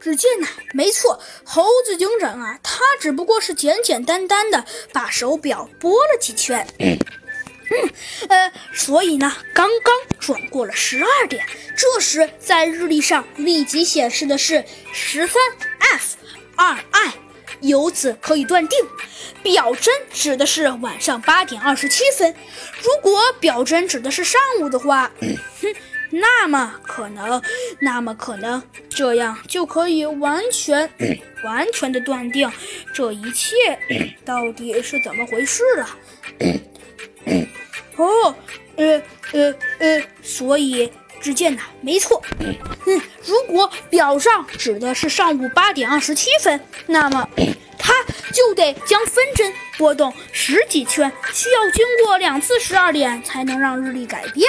只见呐，没错，猴子警长啊，他只不过是简简单单的把手表拨了几圈，嗯，呃，所以呢，刚刚转过了十二点。这时在日历上立即显示的是十三 F 二 I，由此可以断定，表针指的是晚上八点二十七分。如果表针指的是上午的话，哼。那么可能，那么可能，这样就可以完全、完全的断定这一切到底是怎么回事了。哦，呃呃呃，所以只见呐，没错，嗯，如果表上指的是上午八点二十七分，那么它就得将分针拨动十几圈，需要经过两次十二点才能让日历改变。